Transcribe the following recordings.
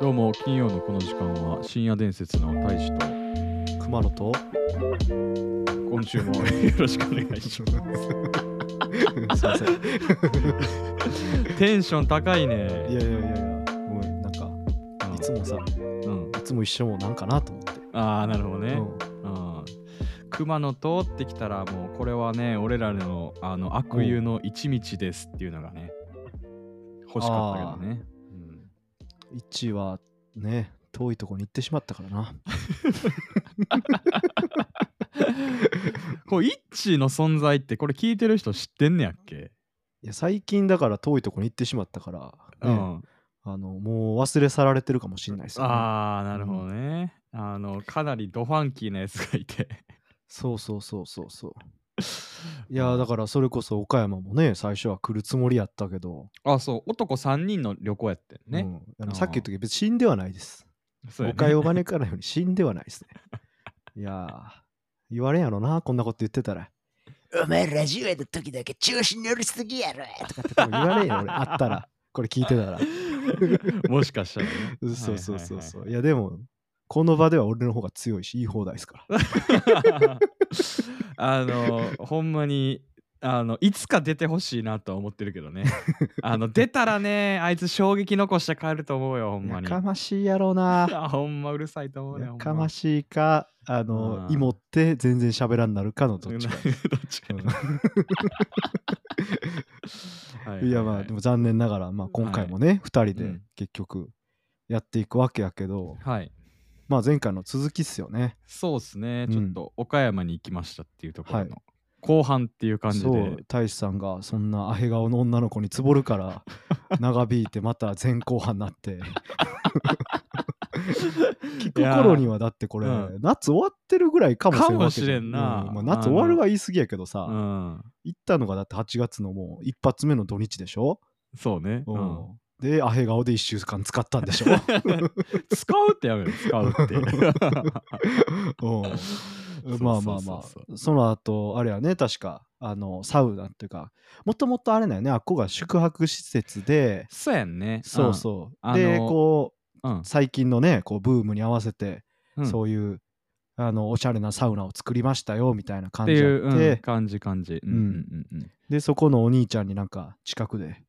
どうも金曜のこの時間は深夜伝説の大使と熊野と今週もよろしくお願いします すいません。いテンション高いね。やいやいやいやもうなんかうんいつもさうん。いつも一緒もなんかなと思って、ああなるほどね、うん。うん。熊野通ってきたらもうこれはね俺らのあの悪友の一道ですっていうのがね欲しかったけどね、うん。一位はね遠いとこに行ってしまったからな こうイッチーの存在ってこれ聞いてる人知ってんねやっけ、いや最近だから遠いとこに行ってしまったから、ね。うん。あのもう忘れ去られてるかもしれないですよ、ね、ああなるほどね、あのかなりドファンキーなやつがいて。そうそうそうそうそう。いやだからそれこそ岡山もね最初は来るつもりやったけど、あそう。男3人の旅行やってんね、うん。さっき言ったけど別に死んではないです。そうやね。誤解を招かないように死んではないですね。いやー、言われんやろな、こんなこと言ってたら。お前ラジオやの時だけ調子乗りすぎやろとかって言われんよ、俺。あったら。これ聞いてたら。もしかしたらねそうそうそうはいそう。いや、でも、この場では俺の方が強いし、いい放題ですから。あのほんまにあのいつか出てほしいなとは思ってるけどね。あの出たらねあいつ衝撃残して帰ると思うよほんまに。やかましいやろうな。あほんまうるさいと思うよやかまいしいか、あの、うん。芋って全然喋らんなるかのどっちか。どっちかはいいやまあでも残念ながら、まあ、今回もね、二2人でうん。結局やっていくわけやけど、はい。まあ前回の続きっすよね。そうっすね、うん。ちょっと岡山に行きましたっていうところはの後半っていう感じで、そう大志さんがそんなアヘ顔の女の子につぼるから 長引いてまた前後半になって。聞く頃にはだってこれ、うん。夏終わってるぐらいかもしれんかもしれんな。うんまあ、夏終わるは言い過ぎやけどさ、うん。行ったのがだって8月のもう一発目の土日でしょ、そうね、ううんんでアヘ顔で1週間使ったんでしょ、使うってやめろ。使うって。うん、まあまあまあ。その後あれはね確かあのサウナっていうかもともとあれだよね。あっこが宿泊施設で。そうやんね。そうそう、あのでこうん、うん。う最近のねこうブームに合わせて、うん。そういうあのおしゃれなサウナを作りましたよみたいな感じいう、ん感じ感じ。うん。うんうんうん。でそこのお兄ちゃんになんか近くで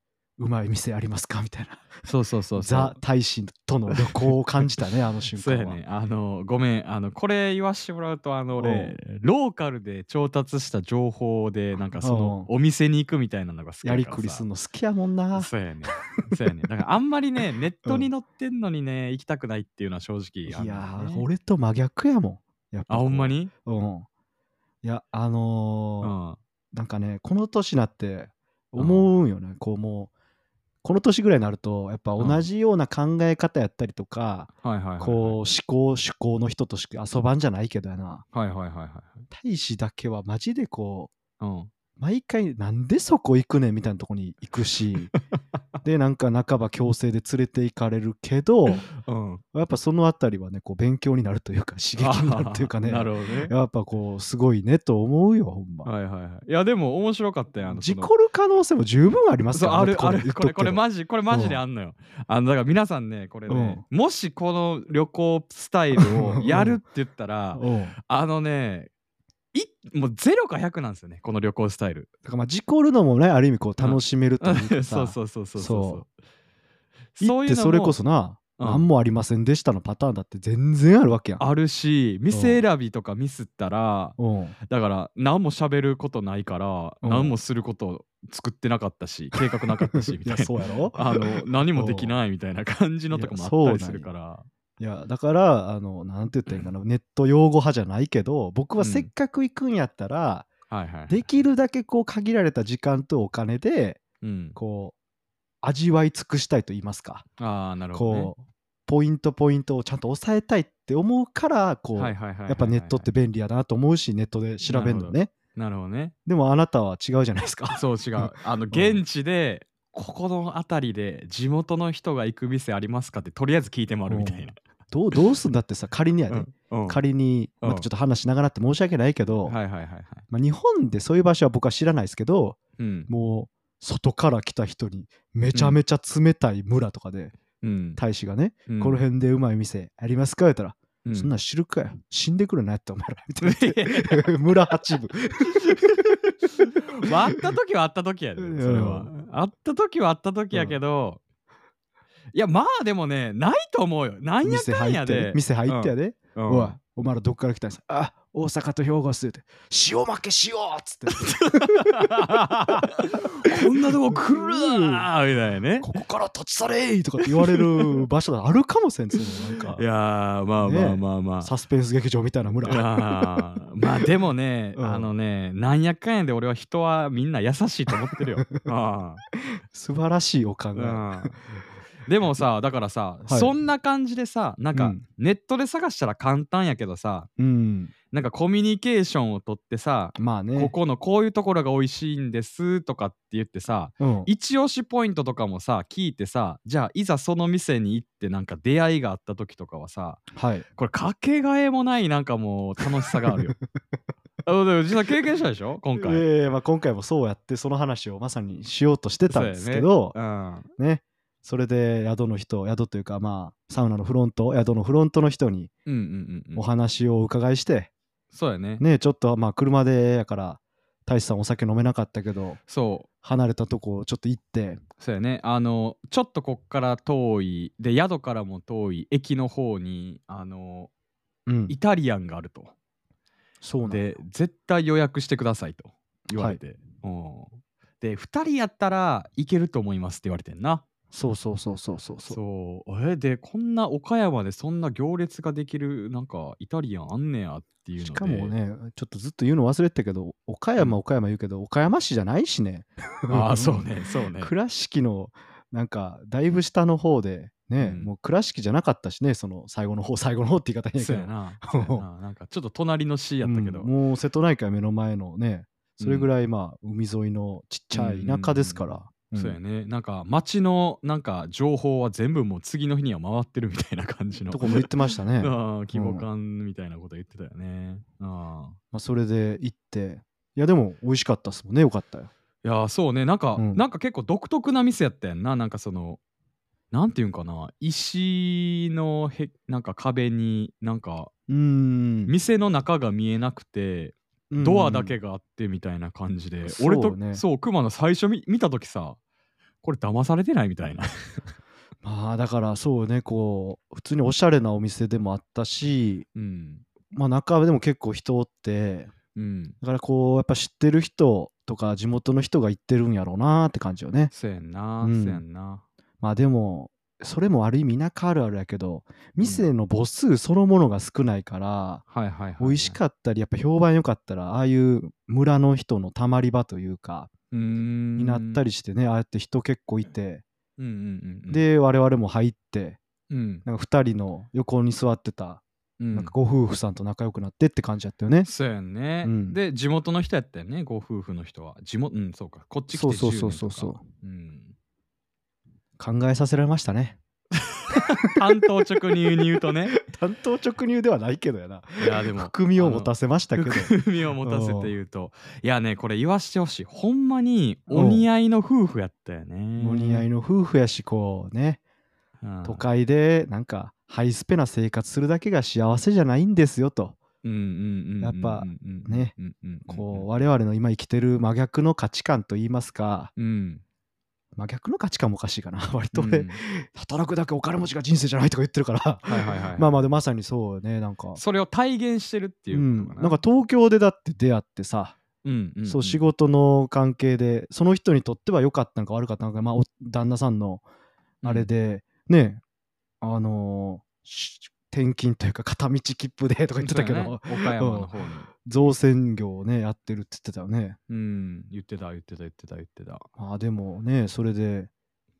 うまい店ありますか？みたいな。そうそうそうザ大使との旅行を感じたねあの瞬間は。そうやね。あのごめん。あのこれ言わしてもらうとあの俺ローカルで調達した情報でなんかそのお店に行くみたいなのが好きやりくりすんの好きやもんな。そうやね。そうやね。だからあんまりね ネットに載ってんのにね行きたくないっていうのは正直いやー俺と真逆やもん。やっぱあほんまに？うん。いやあうのーん。なんかねこの年になって思うんよね、こうもうこの年ぐらいになるとやっぱ同じような考え方やったりとか、こう思考趣向の人としか遊ばんじゃないけどやな。はいはいはいはい。大使だけはマジでこううん。毎回なんでそこ行くねんみたいなとこに行くし でなんか半ば強制で連れて行かれるけどうん。やっぱそのあたりはねこう勉強になるというか刺激になるというかね。なるほどね。やっぱこうすごいねと思うよほんま、はいはいはい。いやでも面白かったよあの事故る可能性も十分ありますからねあるある言っとくけどこれこれマジこれマジであんのよ、あのだから皆さんねこれね、もしこの旅行スタイルをやるって言ったら うん。あのねいもう0か100なんですよねこの旅行スタイル。だからまあ事故るのもねある意味こう楽しめるというかう そうそうそうそうそうそう。ってそれこそな、うん。何もありませんでしたのパターンだって全然あるわけやん。あるし店選びとかミスったらうんだから何も喋ることないからうん。何もすること作ってなかったし計画なかったしみたいな。そうやろ？あの何もできないみたいな感じのとかもあったりするからいやだからあのなんて言ったらいいんかなネット用語派じゃないけど僕はせっかく行くんやったら、はいはいできるだけこう限られた時間とお金でうん。こう味わい尽くしたいと言いますか。ああなるほどね。こうポイントポイントをちゃんと抑えたいって思うからこう、やっぱネットって便利やなと思うしネットで調べるのね。なるほど。ね。でもあなたは違うじゃないですか。そう違う。あの現地でここの辺りで地元の人が行く店ありますかってとりあえず聞いてもらうみたいな。どうどうすんだってさ仮にやで、うんうん。仮にうんまたちょっと話しながらって申し訳ないけど、はいはいはいはい。まあ、日本でそういう場所は僕は知らないですけどうん。もう外から来た人にめちゃめちゃ冷たい村とかで、うん。大使がね、うんこの辺でうまい店ありますか？言ったら、うんそんなん知るかよ。死んでくるなって お前ら。みたいな村八部。まあ、会った時は会った時やで、それは。う。会った時は会った時やけど、いや、まあでもね、ないと思うよ。なんや店かんや入ってで。店入ってやで、うん。おいお前らどっから来たんですあ大阪と兵庫っすって。塩負けしようっつって。こんなとこ来るなーみたいなね。ここから立ち去れーとかって言われる場所があるかもしれんすよなんか。いやー、まあねまあまあまあ。サスペンス劇場みたいな村。あー。まあでもね、うん。あのね、なんやかんやで俺は人はみんな優しいと思ってるよ。あ 素晴らしいお考え、ーうんでもさ、だからさ、はい。そんな感じでさ、なんかうん。ネットで探したら簡単やけどさ、うん。なんかコミュニケーションをとってさ、まあね。ここのこういうところが美味しいんですとかって言ってさ、うん、一押しポイントとかもさ、聞いてさ、じゃあいざその店に行ってなんか出会いがあった時とかはさ、はい。これかけがえもないなんかもう楽しさがあるよ。あのでも実際経験したでしょ？今回。ええまあ、今回もそうやってその話をまさにしようとしてたんですけど。そうやね。ねそれで宿の人宿というかまあサウナのフロント宿のフロントの人にお話をお伺いして、そうやね。ねちょっとまあ車でやから大志さんお酒飲めなかったけどそう。離れたとこちょっと行ってそうやね。あの、ちょっとこっから遠い、で、宿からも遠い駅の方に、あの、うんイタリアンがあると。そうなんで、絶対予約してくださいと言われて。うんで、2人やったらいけると思いますって言われてんな。そうそうそうそうそうそうそう。え、で、こんな岡山でそんな行列ができる、なんか、イタリアンあんねやっていうので。しかも。ねちょっとずっと言うの忘れてたけど岡山岡山言うけど岡山市じゃないしね ああ、そうね、そうね。倉敷のなんかだいぶ下の方でね、うんもう倉敷じゃなかったしねその最後の方最後の方って言い方にそうやな。そうやな なんかちょっと隣の市やったけど。うんもう瀬戸内海目の前のねそれぐらいまあ海沿いのちっちゃい田舎ですから、んそうやね。なんか街のなんか情報は全部もう次の日には回ってるみたいな感じの。とこも言ってましたね、あまあ規模感みたいなこと言ってたよね。あああ、それで行って。いやでも美味しかったっすもんね。よかったよ。いやそうね。なんか、うん。なんか結構独特な店やったやんな。なんかそのなんていうんかな。石のへなんか壁になんかうーん。店の中が見えなくてドアだけがあってみたいな感じで、そう俺とねそう熊野最初見見た時さこれ騙されてないみたいな。まあだからそうねこう普通におしゃれなお店でもあったしうん。まあ中でも結構人おってうん。だからこうやっぱ知ってる人とか地元の人が行ってるんやろうなって感じよね。そうやんな、うん。そうやんなまあでもそれもある意味田舎あるあるやけど店の母数そのものが少ないから、はいはいはい、はい、美味しかったりやっぱ評判良かったらああいう村の人のたまり場というかうーん。になったりしてねああやって人結構いて、うんうんうんうん。で我々も入ってうん。なんか2人の横に座ってたうん。なんかご夫婦さんと仲良くなってって感じやったよね。そうやんね、うん。で地元の人やったよねご夫婦の人は。地元うんそうか。こっち来て10そう年とかそうそうそう。そううん、考えさせられましたね。単刀直入に言うとね。担当直入ではないけどやな。いやでも含みを持たせましたけど。含みを持たせて言うと。いやねこれ言わしてほしい。ほんまにお似合いの夫婦やったよね。お似合いの夫婦やしこうね。うん。都会でなんかハイスペな生活するだけが幸せじゃないんですよと。うんうんうんうんやっぱねこう我々の今生きてる真逆の価値観といいますか。うん真逆の価値観もおかしいかな。割と俺うん。働くだけお金持ちが人生じゃないとか言ってるから。はいはいはい。まあまあでまさにそうねなんか。それを体現してるっていううん。ななんか東京でだって出会ってさうんうんん。そう仕事の関係でその人にとっては良かったのか悪かったのかまあお旦那さんのあれでねあのーし転勤というか片道切符でとか言ってたけど、ね。岡山の方に。造船業をねやってるって言ってたよね。うん。言ってた言ってた言ってた言ってた。まあでもねそれで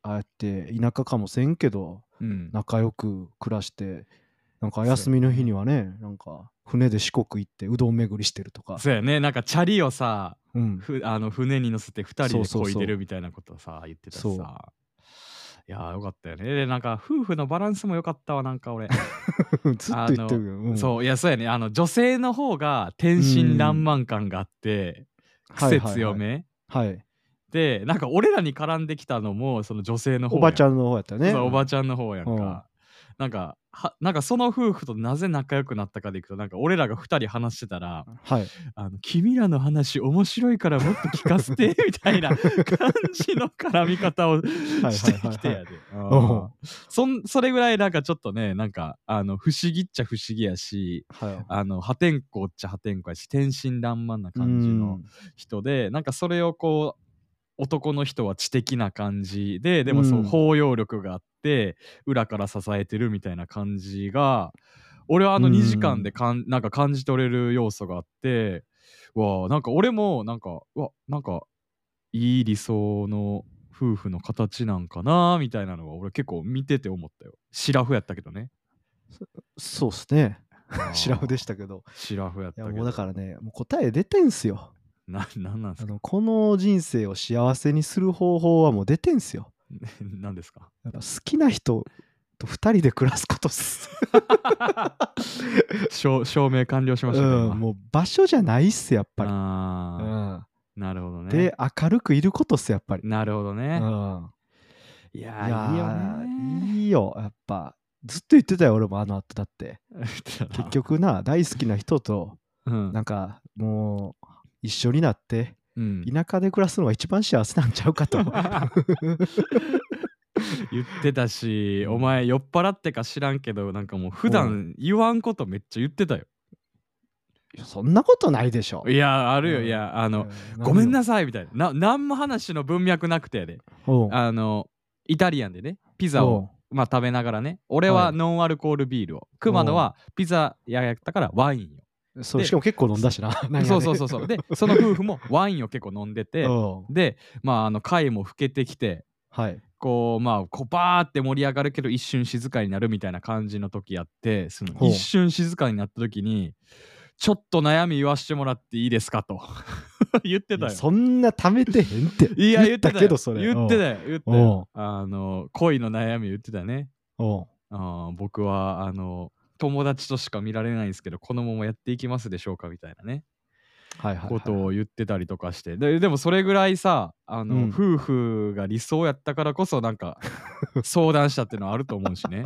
ああやって田舎かもせんけどうん。仲良く暮らしてなんか休みの日にはね、なんか船で四国行ってうどん巡りしてるとか。そうやね。なんかチャリをさうん。ふあの船に乗せて2人でそうそうそう。漕いでるみたいなことさ言ってたさいやーよかったよね。でなんか夫婦のバランスも良かったわなんか俺。ずっと言ってるよ。うん。そういやそうやね。あの女性の方が天真爛漫感があって癖はいはいはい。強めはい。でなんか俺らに絡んできたのもその女性の方ん。おばちゃんの方やったよね。そうおばちゃんの方やんかなんかはなんかその夫婦となぜ仲良くなったかでいくとなんか俺らが2人話してたらはい。あの君らの話面白いからもっと聞かせて みたいな感じの絡み方をはいしてきてやで。そんそれぐらいなんかちょっとねなんかあの不思議っちゃ不思議やしはい。あの破天荒っちゃ破天荒やし天真爛漫な感じのうん人でなんかそれをこう男の人は知的な感じででもそううん包容力があって裏から支えてるみたいな感じが俺はあのうん2時間でかんなんか感じ取れる要素があってわあなんか俺もなんかうわなんかいい理想の夫婦の形なんかなみたいなのが俺結構見てて思ったよシラフやったけどねそうっすね。シラフでしたけど。シラフやったけどもうだからね、もう答え出てんすよ。な なんなんですか？あのこの人生を幸せにする方法はもう出てんすよ。何ですか？好きな人と二人で暮らすことっす。証証明完了しましたね、うん、今もう場所じゃないっす、やっぱり。あん、なるほどね。で、明るくいることっす、やっぱり。なるほどうね。ん、いいやーいいよ。ーいいよ、やっぱ。ずっと言ってたよ、俺もあの後だって。結結、局な、大好きな人と、うんなんかもう、一緒になって、うん、田舎で暮らすのが一番幸せなんちゃうかと。言ってたし、お前酔っ払ってか知らんけど、なんかもう普段言わんことめっちゃ言ってたよ。そんなことないでしょ。いや、あるよ。うんいや、あの、うんごめんなさいみたいな。な、なんも話の文脈なくてやで。あの、イタリアンでね、ピザを、まあ食べながらね、俺ははいノンアルコールビールを、熊野はピザ屋やったからワインよ。そうでしかも結構飲んだしな。そうそうそうそう。で、その夫婦もワインを結構飲んでて、で、まあ、あの、貝も老けてきて、はい。こう、まあ、こうバーって盛り上がるけど、一瞬静かになるみたいな感じの時やって、その一瞬静かになった時に、ちょっと悩み言わしてもらっていいですかと 言ってたよ。そんな貯めてへんって。いや、言ってたよ。けど、それ。言ってたよ。言ったおよう。あの、恋の悩み言ってたね。おうあー僕は、あの、友達としか見られないんですけど、このままやっていきますでしょうか？みたいなね。はいはい、はい。ことを言ってたりとかしてででもそれぐらいさあの、うん夫婦が理想やったからこそなんか 相談したっていうのはあると思うしね。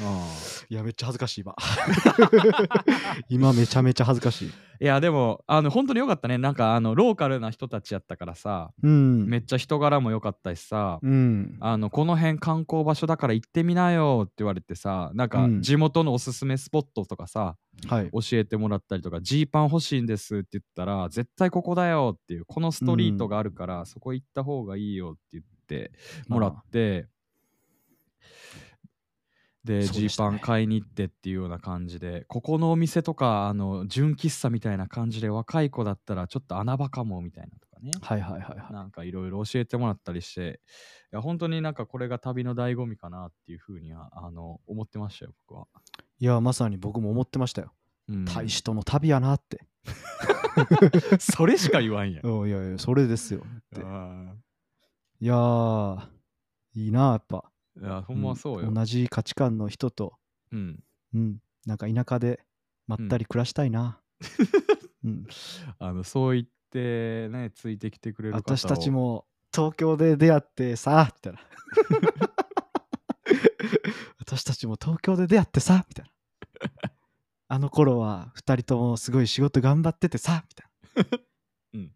あいや、めっちゃ恥ずかしい、今。今、めちゃめちゃ恥ずかしい。いやでもあの本当によかったねなんかあのローカルな人たちやったからさうん。めっちゃ人柄も良かったしさ、うん。あのこの辺観光場所だから行ってみなよって言われてさなんかうん地元のおすすめスポットとかさ、はい。教えてもらったりとかジーパン欲しいんですって言ったら絶対ここだよっていうこのストリートがあるから、そこ行った方がいいよって言ってもらってでジー、パン買いに行ってっていうような感じでここのお店とかあの純喫茶みたいな感じで若い子だったらちょっと穴場かもみたいなとかねはいはいはいはい。なんかいろいろ教えてもらったりしていや本当になんかこれが旅の醍醐味かなっていうふうにはあの思ってましたよ僕は。いや、まさに僕も思ってましたよ。うん大使との旅やなって。それしか言わんやん。うんいやいや、それですよ。ってあいやー、いいな、やっぱ。ーいやほんまそうよ。ん同じ価値観の人と、うん、うん、なんか田舎でまったり暮らしたいな。うん、あのそう言ってねついてきてくれる方を私たちも東京で出会ってさ、みたいな。私たちも東京で出会ってさ、みたいな。あの頃は2人ともすごい仕事頑張っててさ、みたいな。うん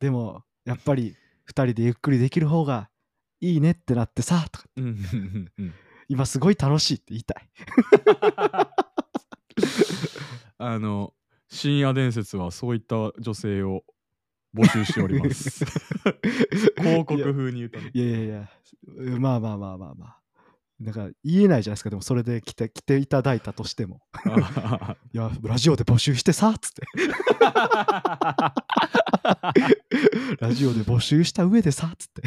でも、やっぱり2人でゆっくりできる方がいいねってなってさ、とか、うんうんうん今すごい楽しいって言いたい。あの深夜伝説はそういった女性を募集しております。広告風に言うとね。いやいやいや、うまあまあまあまあまあ。なんか言えないじゃないですか、でもそれで来て来ていただいたとしても。いや、ラジオで募集してさ、つって。ラジオで募集した上でさ、つって。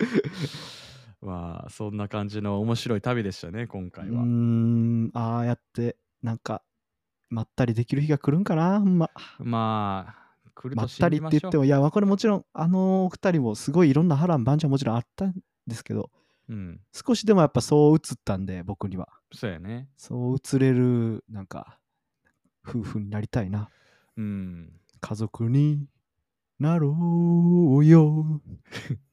まあそんな感じの面白い旅でしたね、今う回は。ーん、ああやって、なんか、まったりできる日が来るんかな、ほんま。まあ、来るとまったり。って言っても、いや、まあこれもちろん、あのお二人もすごいいろんな波乱万丈もちろんあったんですけど、うん、少しでもやっぱそう映ったんで、僕には。そうやね。そう映れる、なんか、夫婦になりたいな。うん。家族になろうよ。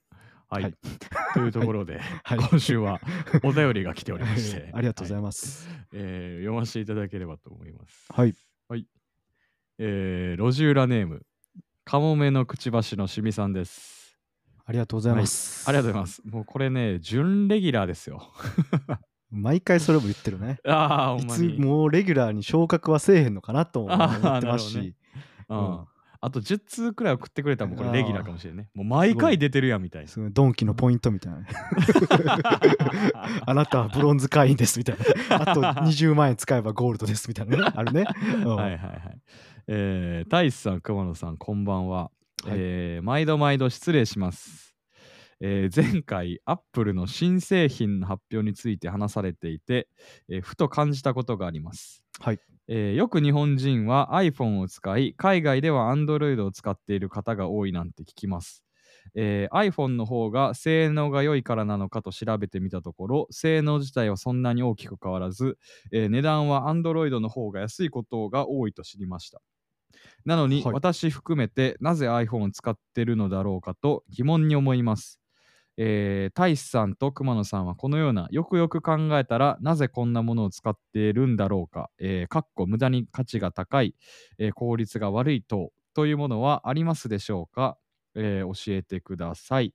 はい。はい というところで、はい今週はお便りが来ておりまして、ありがとうございまます。す。えー読ませていただければと思います。はい。えー路地裏ネーム、カモメのくちばしのしみさんです。ありがとうございます。ありがとうございます。もうこれね、準レギュラーですよ。毎回それも言ってるね。ああ、ほんまに。もうレギュラーに昇格はせえへんのかなとも思ってますし。うんうんあと10通くらい送ってくれたらもうこれレギュラーかもしれんね。もう毎回出てるやんみたいな。すごいドンキのポイントみたいなね。あなたはブロンズ会員ですみたいな。あと20万円使えばゴールドですみたいなね。あるね。うんはいはいはい。えー、大志さん、熊野さん、こんばんは。はいえー毎度毎度失礼します。えー前回、アップルの新製品の発表について話されていて、えーふと感じたことがあります。はい。えーよく日本人は iPhone を使い、海外では Android を使っている方が多いなんて聞きます。えー iPhone の方が性能が良いからなのかと調べてみたところ、性能自体はそんなに大きく変わらず、えー値段は Android の方が安いことが多いと知りました。なのに、はい私含めてなぜ iPhone を使ってるのだろうかと疑問に思います。えー、大志さんと熊野さんはこのようなよくよく考えたらなぜこんなものを使っているんだろうか、えー、かっこ無駄に価値が高い、えー効率が悪い等というものはありますでしょうか、えー教えてください、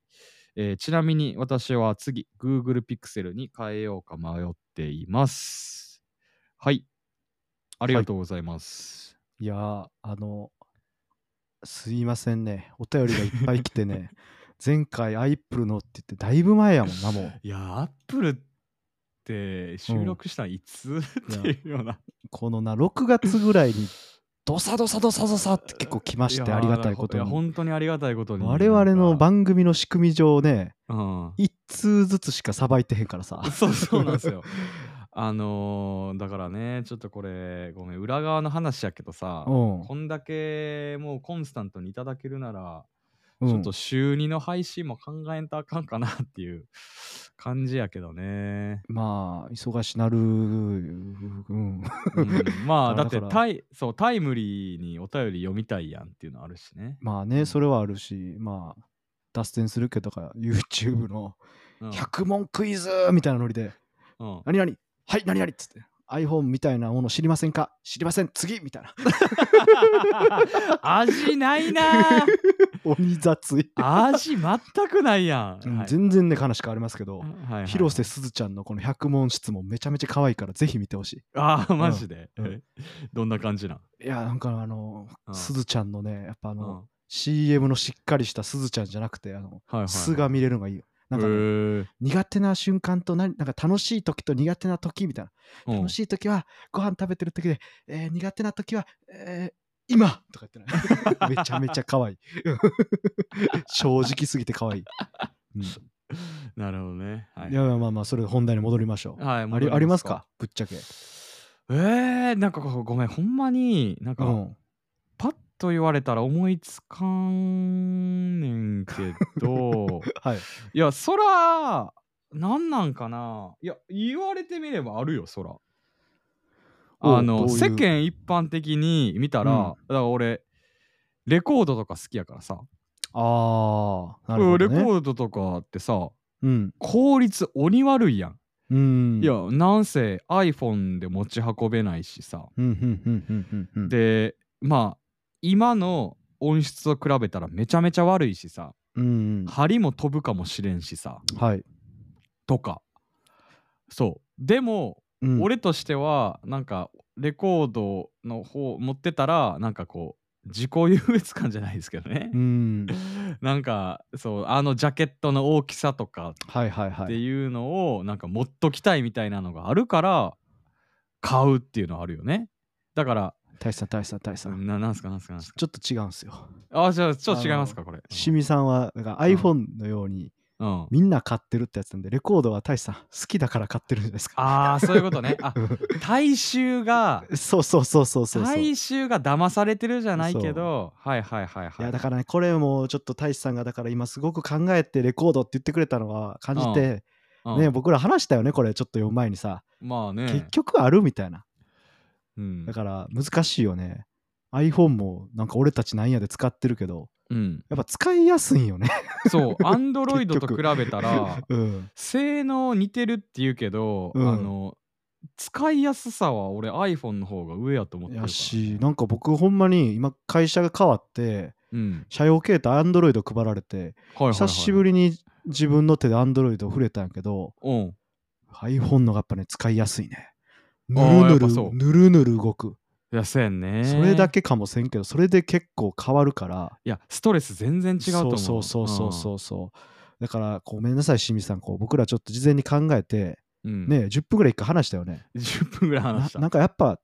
えーちなみに私は次 Google Pixel に変えようか迷っています。はい。ありがとうございます、いやー、あの、すいませんね。お便りがいっぱい来てね。前回 iPl のって言ってだいぶ前やもんな、もう。いやアップルって収録したのいつ、っていうようなこのな、6月ぐらいに、ドサドサドサドサって結構来まして、やありがたいことに。本当にありがたいことに我々の番組の仕組み上ね、うん一通ずつしかさばいてへんからさ。そうそうなんですよ。あのーだからね、ちょっとこれ、ごめん、裏側の話やけどさ、うんこんだけもうコンスタントにいただけるなら、うんちょっと週2の配信も考えんとあかんかなっていう感じやけどね。まあ、忙しなる、うん。うんまあ、だってタイそうタイムリーにお便り読みたいやんっていうのあるしね。まあね、それはあるし、まあ、脱線するけど YouTube のうん100問クイズみたいなノリで、うん何々はい、何々っつって。iPhone みたいなもの知りませんか？知りません。次！みたいな。味ないな。鬼雑い、味全くないやん。うんはい。全然ね、話変わりますけど、はいはいはい。広瀬すずちゃんのこの100問質問めちゃめちゃ可愛いからぜひ見てほしい。ああ、マジで、うん。え どんな感じなん、いや、なんかあのう、ん。すずちゃんのね、やっぱあうん。の、CM のしっかりしたすずちゃんじゃなくて、あの、はいはい、素が見れるのがいい。よ。なんかね、苦手な瞬間と何、なんか楽しい時と苦手な時みたいな。うん楽しい時はご飯食べてる時で、えー苦手な時は、えー今とか言ってない。めちゃめちゃ可愛い。正直すぎて可愛い。うん なるほどね。はいいやまあまあそれ本題に戻りましょう。はい、あ戻りりありますか？ぶっちゃけ。えー、なんかごめん、ほんまになんか、うん。と言われたら思いつかんねんけど、はい。いや、そら、なんなんかないや、言われてみればあるよ、そら。あの世間一般的に見たら、うんだから俺、レコードとか好きやからさ、ああ、なるほど、レコね。ードとかってさ、うん。効率鬼悪いやん。うん。いや、なんせ iPhone で持ち運べないしさ。うん、うん、うん、うん、うんうん。で、まあ、今の音質と比べたらめちゃめちゃ悪いしさ、うん、針も飛ぶかもしれんしさ、うん。はい。とか。そう。でも、うん、俺としては、なんか、レコードの方持ってたら、なんかこう、自己優越感じゃないですけどねう。ん。なんか、そう、あのジャケットの大きさとか。っていうのをなんか持っときたいみたいなのがあるから買うっていうのはあるよねだから大志さん、大志さん、大志さん。ななんすかなんすかなんすかちょっと違うんすよ。あじゃあちょっと違いますかこれしみさんは、なんか iPhone のように、うんうん。みんな買ってるってやつなんで、レコードは大志さん好きだから買ってるんじゃないですか。ああ、そういうことね。あ、大衆が、そうそうそうそうそうそう。大衆が騙されてるじゃないけど、はいはいはいはい。いやだからねこれもちょっと大志さんがだから今すごく考えてレコードって言ってくれたのは感じて、うんね僕ら話したよねこれちょっと読む前にさ、まあね。結局あるみたいなうん。だから難しいよね。iPhone もなんか俺たちなんやで使ってるけどうん、やっぱ使いやすいんよね。そう、アンドロイドと比べたら、うん。性能似てるって言うけど、うん。あの、使いやすさは俺 iPhone の方が上やと思ってるから、やしなんか僕ほんまに今会社が変わってうん。社用携帯 Android 配られてはいはいはい、久しぶりに自分の手で Android を触れたんやけどうん。iPhone のがやっぱね使いやすいねぬるぬるぬるぬる動く。いや、そうやんね。それだけかもせんけどそれで結構変わるから。いや、ストレス全然違うと思う。そうそうそうそうそう。だからごめんなさい清水さん。こう僕らちょっと事前に考えてうん。うん、ね10分ぐらい一回話したよね。10分ぐらい話した。ななんかやっぱ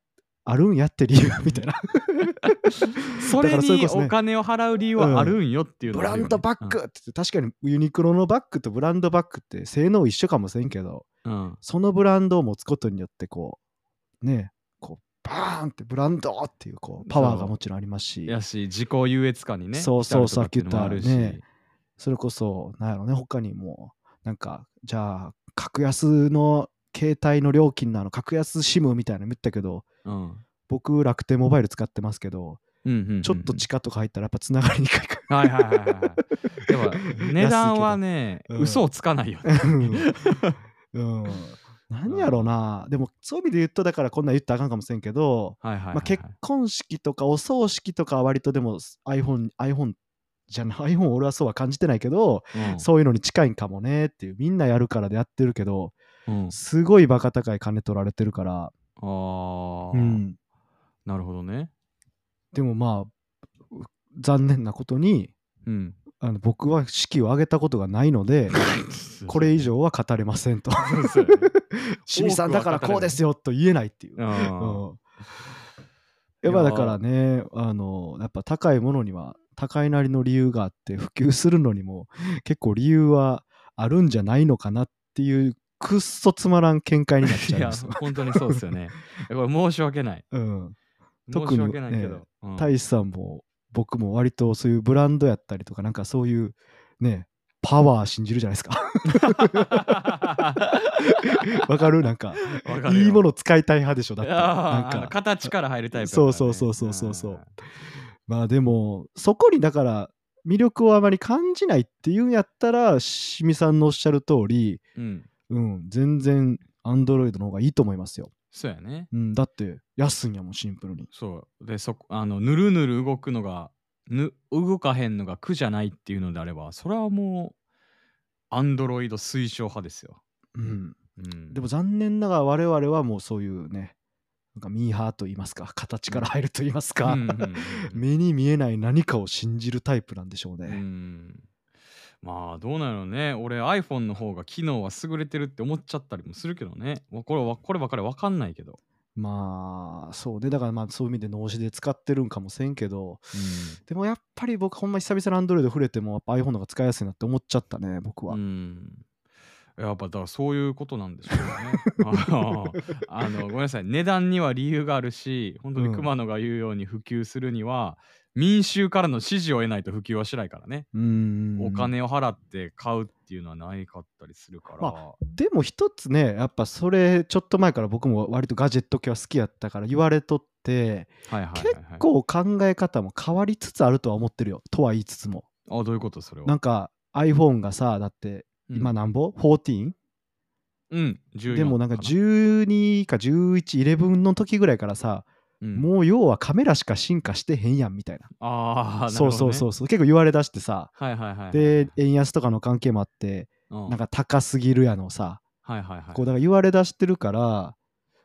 あるんやって理由みたいな。それにお金を払う理由はあるんよっていうのブがあるよね。ランドバッグって確かにユニクロのバッグとブランドバッグって性能一緒かもしれんけどうん。うん。そのブランドを持つことによってこうねこうバーンってブランドっていうこうパワーがもちろんありますし。やし自己優越感にねそうそうさっき言ったねそれこそなんやろね他にもなんかじゃあ格安の携帯の料金のあの格安 SIM みたいなの言ったけどうん。僕楽天モバイル使ってますけど、ちょっと地下とか入ったらやっぱつながりにくいかはいはいはいはいはい。でも値段はね うん嘘をつかないよね。らうん、うん、何やろうな。でもそういう意味で言うとだからこんなん言ったらあかんかもしれんけど、はいはいはいはい。まあ、結婚式とかお葬式とかは割とでも iPhone, iPhone じゃない iPhone 俺はそうは感じてないけど、うん。そういうのに近いんかもねっていうみんなやるからでやってるけどうん。すごいバカ高い金取られてるから、あー。うん、なるほどね。でもまあう残念なことにうんあの僕は式を挙げたことがないので これ以上は語れませんと。清水 さんだからこうですよと言えないっていう。やっぱだからねあのやっぱ高いものには高いなりの理由があって普及するのにも結構理由はあるんじゃないのかなっていうくっそつまらん見解になっちいやゃいます。本当にそうですよね。いやこれ申し訳ない。うん、特に申し訳ないけど、うん。大志さんも僕も割とそういうブランドやったりとかなんかそういうねパワー信じるじゃないですか。わかる？なんかいいもの使いたい派でしょだって。なんか。形から入るタイプね。そうそうそうそうそうそうん。まあでもそこにだから魅力をあまり感じないっていうんやったらしみさんのおっしゃる通りうん。うん全然アンドロイドの方がいいと思いますよ、そうやね。うん、だって安いんやもんシンプルに。そう。でそこあのぬるぬる動くのがぬ動かへんのが苦じゃないっていうのであればそれはもうアンドロイド推奨派ですよ、うん。うん、でも残念ながら我々はもうそういうねなんかミーハーと言いますか形から入ると言いますか、目に見えない何かを信じるタイプなんでしょうね、うんまあどうなのね。俺 iPhone の方が機能は優れてるって思っちゃったりもするけどね。わこれはこればかりわかんないけど、まあそうね。だからまあそういう意味で脳死で使ってるんかもせんけど。でもやっぱり僕ほんま久々に Android 触れてもやっぱ iPhone の方が使いやすいなって思っちゃったね僕は、うん。やっぱだからそういうことなんでしょうね。あのあのごめんなさい。値段には理由があるし本当にうん。熊野が言うように普及するには、民衆からの支持を得ないと普及はしないからね、お金を払って買うっていうのはないかったりするから、までも一つねやっぱそれちょっと前から僕も割とガジェット系は好きやったから言われとってはいはい結構考え方も変わりつつあるとは思ってるよ。とは言いつつも。あどういうことそれは？なんか iPhone がさだって今なんぼ ?14? うん14でもなんか12か1111の時ぐらいからさ、うん。もう要はカメラしか進化してへんやんみたいな。ああそうそうそううそう。結構言われだしてさ。はいはいはいはいで円安とかの関係もあってうん。なんか高すぎるやのさ。はいはいはい。こうだから言われだしてるから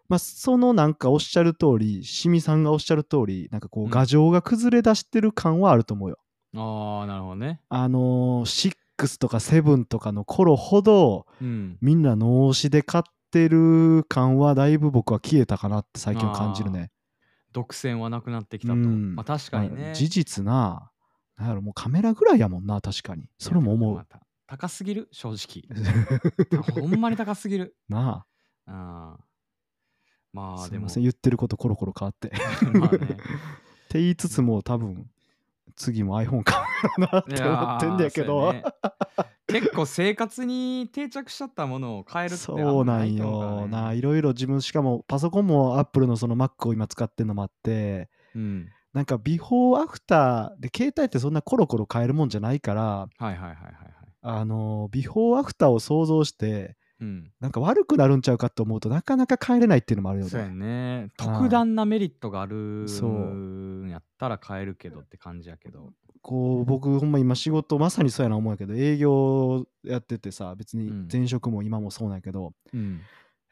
まあそのなんかおっしゃる通りしみさんがおっしゃる通りなんかこううん。牙城が崩れ出してる感はあると思うよ。ああなるほどね。あのー、6とか7とかの頃ほどうん。みんな脳死で買ってる感はだいぶ僕は消えたかなって最近は感じるね。独占はなくなってきたと、うん。まあ確かにね。事実ななんやろもうカメラぐらいやもんな確かに。それも思う。高すぎる？正直。ほんまに高すぎる？なあ。あー。まあでもすいません、言ってることコロコロ変わって。まあね。って言いつつも多分次も iPhone 買うよなって思ってんだけいど、結構生活に定着しちゃったものを変えるってそうなんよねな。いろいろ自分、しかもパソコンも Apple のその Mac を今使ってるのもあって、うん。なんかビフォーアフターで携帯ってそんなコロコロ変えるもんじゃないから、はいはいはいはいはい。あのビフォーアフターを想像して、うん。なんか悪くなるんちゃうかと思うとなかなか変えれないっていうのもあるよそうやね。特段なメリットがあるそんやったら変えるけどって感じやけど。こう僕ほんま今仕事まさにそうやな思うけど営業やっててさ別にうん。前職も今もそうなんやけど、うん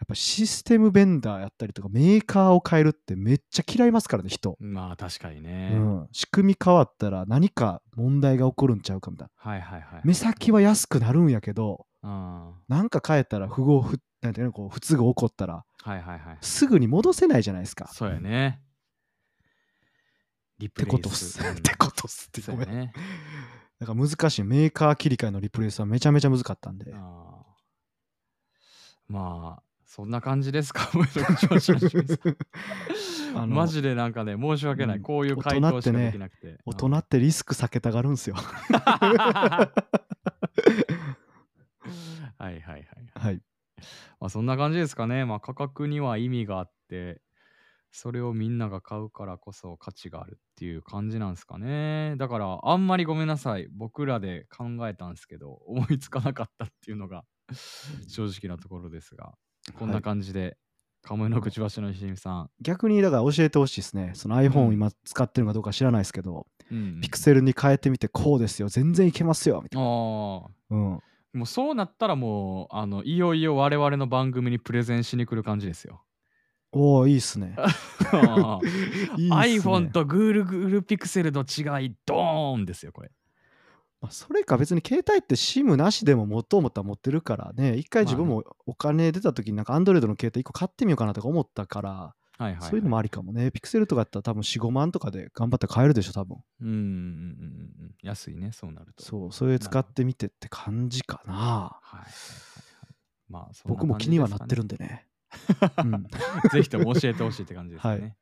やっぱシステムベンダーやったりとかメーカーを変えるってめっちゃ嫌いますからね人、まあ確かにうね、ん、仕組み変わったら何か問題が起こるんちゃうかみたいな。はいはいはい目先は安くなるんやけどあなんか変えたら不合不なんていうのこう不都合起こったらーはいはいはい。すぐに戻せないじゃないですか。そうやね。リプレイってことっす。スうん。ってことっすってごめん。そうやね。だから難しい。メーカー切り替えのリプレイスはめちゃめちゃ難かったんで。あー。まあそんな感じですか？マジでなんかね申し訳ない、うんこういう回答しかできなくて大人ってリスク避けたがるんすよ。はいはいはい。はい。まあ、そんな感じですかね。まあ、価格には意味があって、それをみんなが買うからこそ価値があるっていう感じなんですかね。だから、あんまりごめんなさい。僕らで考えたんですけど、思いつかなかったっていうのが正直なところですが、こんはない感じで、カモメのくちばしのしみさん、逆にだから教えてほしいですね。その iPhone うん今使ってるのかどうか知らないですけど、うんピクセルに変えてみてこうですよ。全然いけますよ。みたいな。ああ、うん。もうそうなったらもう、あの、いよいよ我々の番組にプレゼンしに来る感じですよ。おおいいっすね。いいっすね iPhone と Google Pixel の違い、ドーンですよ、これ。まあそれか別に携帯って SIM なしでも持とう思ったら持ってるからね、一回自分もお金出た時になんか Android の携帯1個買ってみようかなとか思ったから、はいはい、はい。そういうのもありかもね。ピクセルとかやったら多分4、5万とかで頑張って買えるでしょ、多分。うんうんうん。安いね、そうなると。そう、それ使ってみてって感じかな。はいはいはいはい。まあ、僕も気にはなってるんででね。うんね。ぜひとも教えてほしいって感じですよね。はい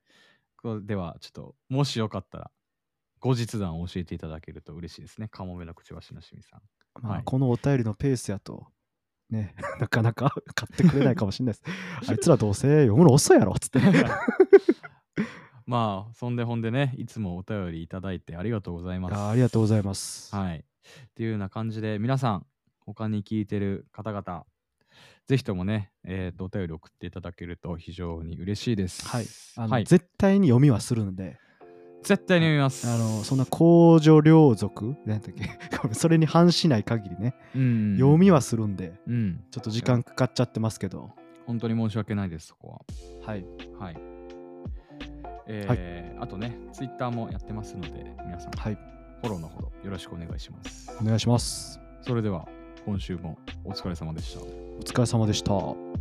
では、ちょっと、もしよかったら、後日談を教えていただけると嬉しいですね。カモメのくちばしのしみさん。まあ、はいこのお便りのペースやと、ね、なかなか 買ってくれないかもしれないです。あいつらどうせ読むの遅いやろっつって。まあ、そんでほんでね、いつもお便りいただいてありがとうございます。あありがとうございます。はい。っていうような感じで、皆さん、他に聞いてる方々、ぜひともね、えーと、お便り送っていただけると非常に嬉しいです。はい。あのはい絶対に読みはするんで、絶対に読みます。あのそんな公序良俗？なんだっけ？それに反しない限りね、うん、読みはするんで、うん。ちょっと時間かかっちゃってますけど、本当に申し訳ないです、そこはい。は。はい。えーあとね、ツイッターもやってますので、皆さん、はい。フォローのほどよろしくお願いします。お願いします。それでは、今週もお疲れ様でした。お疲れ様でした。